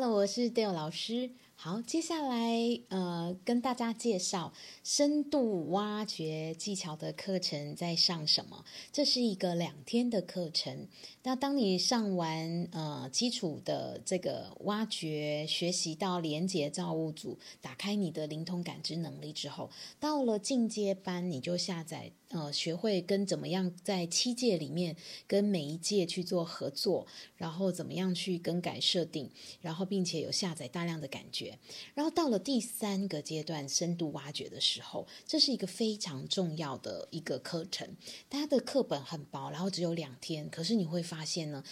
Hello，我是 Dale 老师。好，接下来呃，跟大家介绍深度挖掘技巧的课程在上什么。这是一个两天的课程。那当你上完呃基础的这个挖掘，学习到连接造物主，打开你的灵通感知能力之后，到了进阶班，你就下载呃，学会跟怎么样在七界里面跟每一界去做合作，然后怎么样去更改设定，然后并且有下载大量的感觉。然后到了第三个阶段，深度挖掘的时候，这是一个非常重要的一个课程。它的课本很薄，然后只有两天，可是你会发现呢，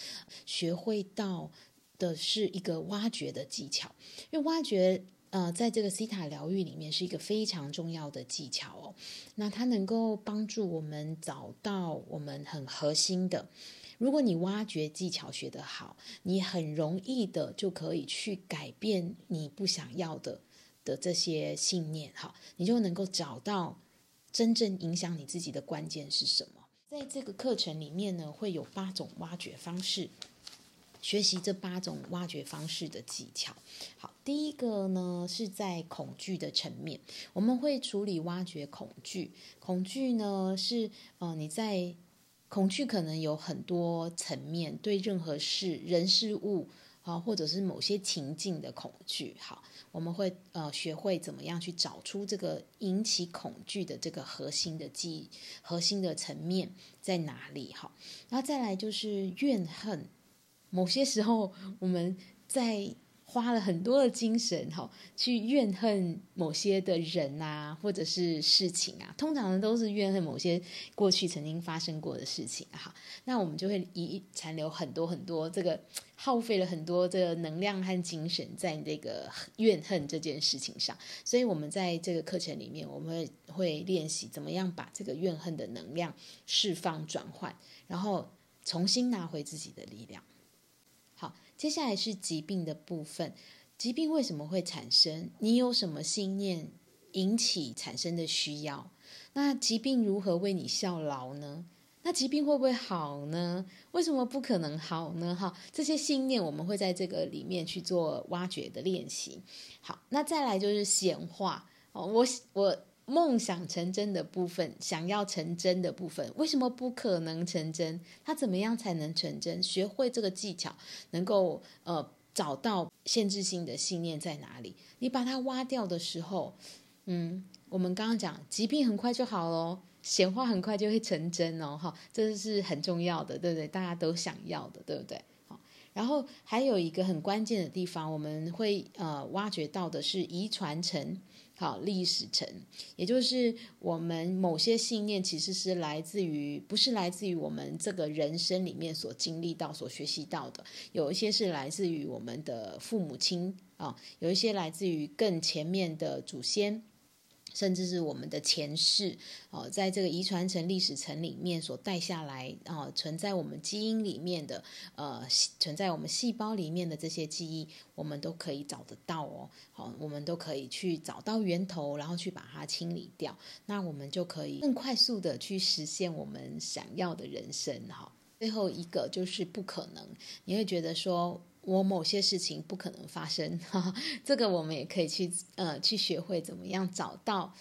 学会到的是一个挖掘的技巧。因为挖掘，呃，在这个西塔疗愈里面是一个非常重要的技巧哦。那它能够帮助我们找到我们很核心的。如果你挖掘技巧学得好，你很容易的就可以去改变你不想要的的这些信念，哈，你就能够找到真正影响你自己的关键是什么。在这个课程里面呢，会有八种挖掘方式，学习这八种挖掘方式的技巧。好，第一个呢是在恐惧的层面，我们会处理挖掘恐惧。恐惧呢是呃你在恐惧可能有很多层面，对任何事、人、事物，啊，或者是某些情境的恐惧。好，我们会呃学会怎么样去找出这个引起恐惧的这个核心的记忆、核心的层面在哪里。好，然后再来就是怨恨。某些时候我们在。花了很多的精神哈，去怨恨某些的人啊，或者是事情啊，通常都是怨恨某些过去曾经发生过的事情哈。那我们就会遗残留很多很多这个耗费了很多这个能量和精神在这个怨恨这件事情上。所以，我们在这个课程里面，我们会会练习怎么样把这个怨恨的能量释放转换，然后重新拿回自己的力量。好，接下来是疾病的部分。疾病为什么会产生？你有什么信念引起产生的需要？那疾病如何为你效劳呢？那疾病会不会好呢？为什么不可能好呢？哈，这些信念我们会在这个里面去做挖掘的练习。好，那再来就是显化哦，我我。梦想成真的部分，想要成真的部分，为什么不可能成真？它怎么样才能成真？学会这个技巧，能够呃找到限制性的信念在哪里？你把它挖掉的时候，嗯，我们刚刚讲疾病很快就好喽，显化很快就会成真哦，哈，这是很重要的，对不对？大家都想要的，对不对？然后还有一个很关键的地方，我们会呃挖掘到的是遗传层。好，历史层，也就是我们某些信念，其实是来自于，不是来自于我们这个人生里面所经历到、所学习到的，有一些是来自于我们的父母亲啊，有一些来自于更前面的祖先。甚至是我们的前世哦，在这个遗传层、历史层里面所带下来哦，存在我们基因里面的呃，存在我们细胞里面的这些记忆，我们都可以找得到哦。好，我们都可以去找到源头，然后去把它清理掉，那我们就可以更快速的去实现我们想要的人生哈。最后一个就是不可能，你会觉得说。我某些事情不可能发生，哈哈，这个我们也可以去呃去学会怎么样找到，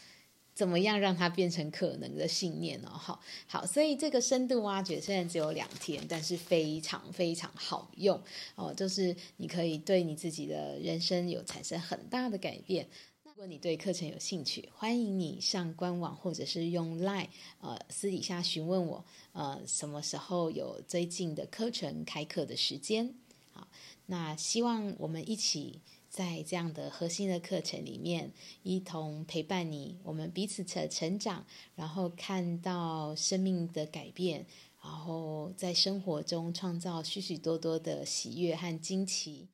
怎么样让它变成可能的信念哦，好，好，所以这个深度挖掘虽然只有两天，但是非常非常好用哦，就是你可以对你自己的人生有产生很大的改变。如果你对课程有兴趣，欢迎你上官网或者是用 Line 呃私底下询问我，呃什么时候有最近的课程开课的时间。好，那希望我们一起在这样的核心的课程里面，一同陪伴你，我们彼此的成长，然后看到生命的改变，然后在生活中创造许许多多的喜悦和惊奇。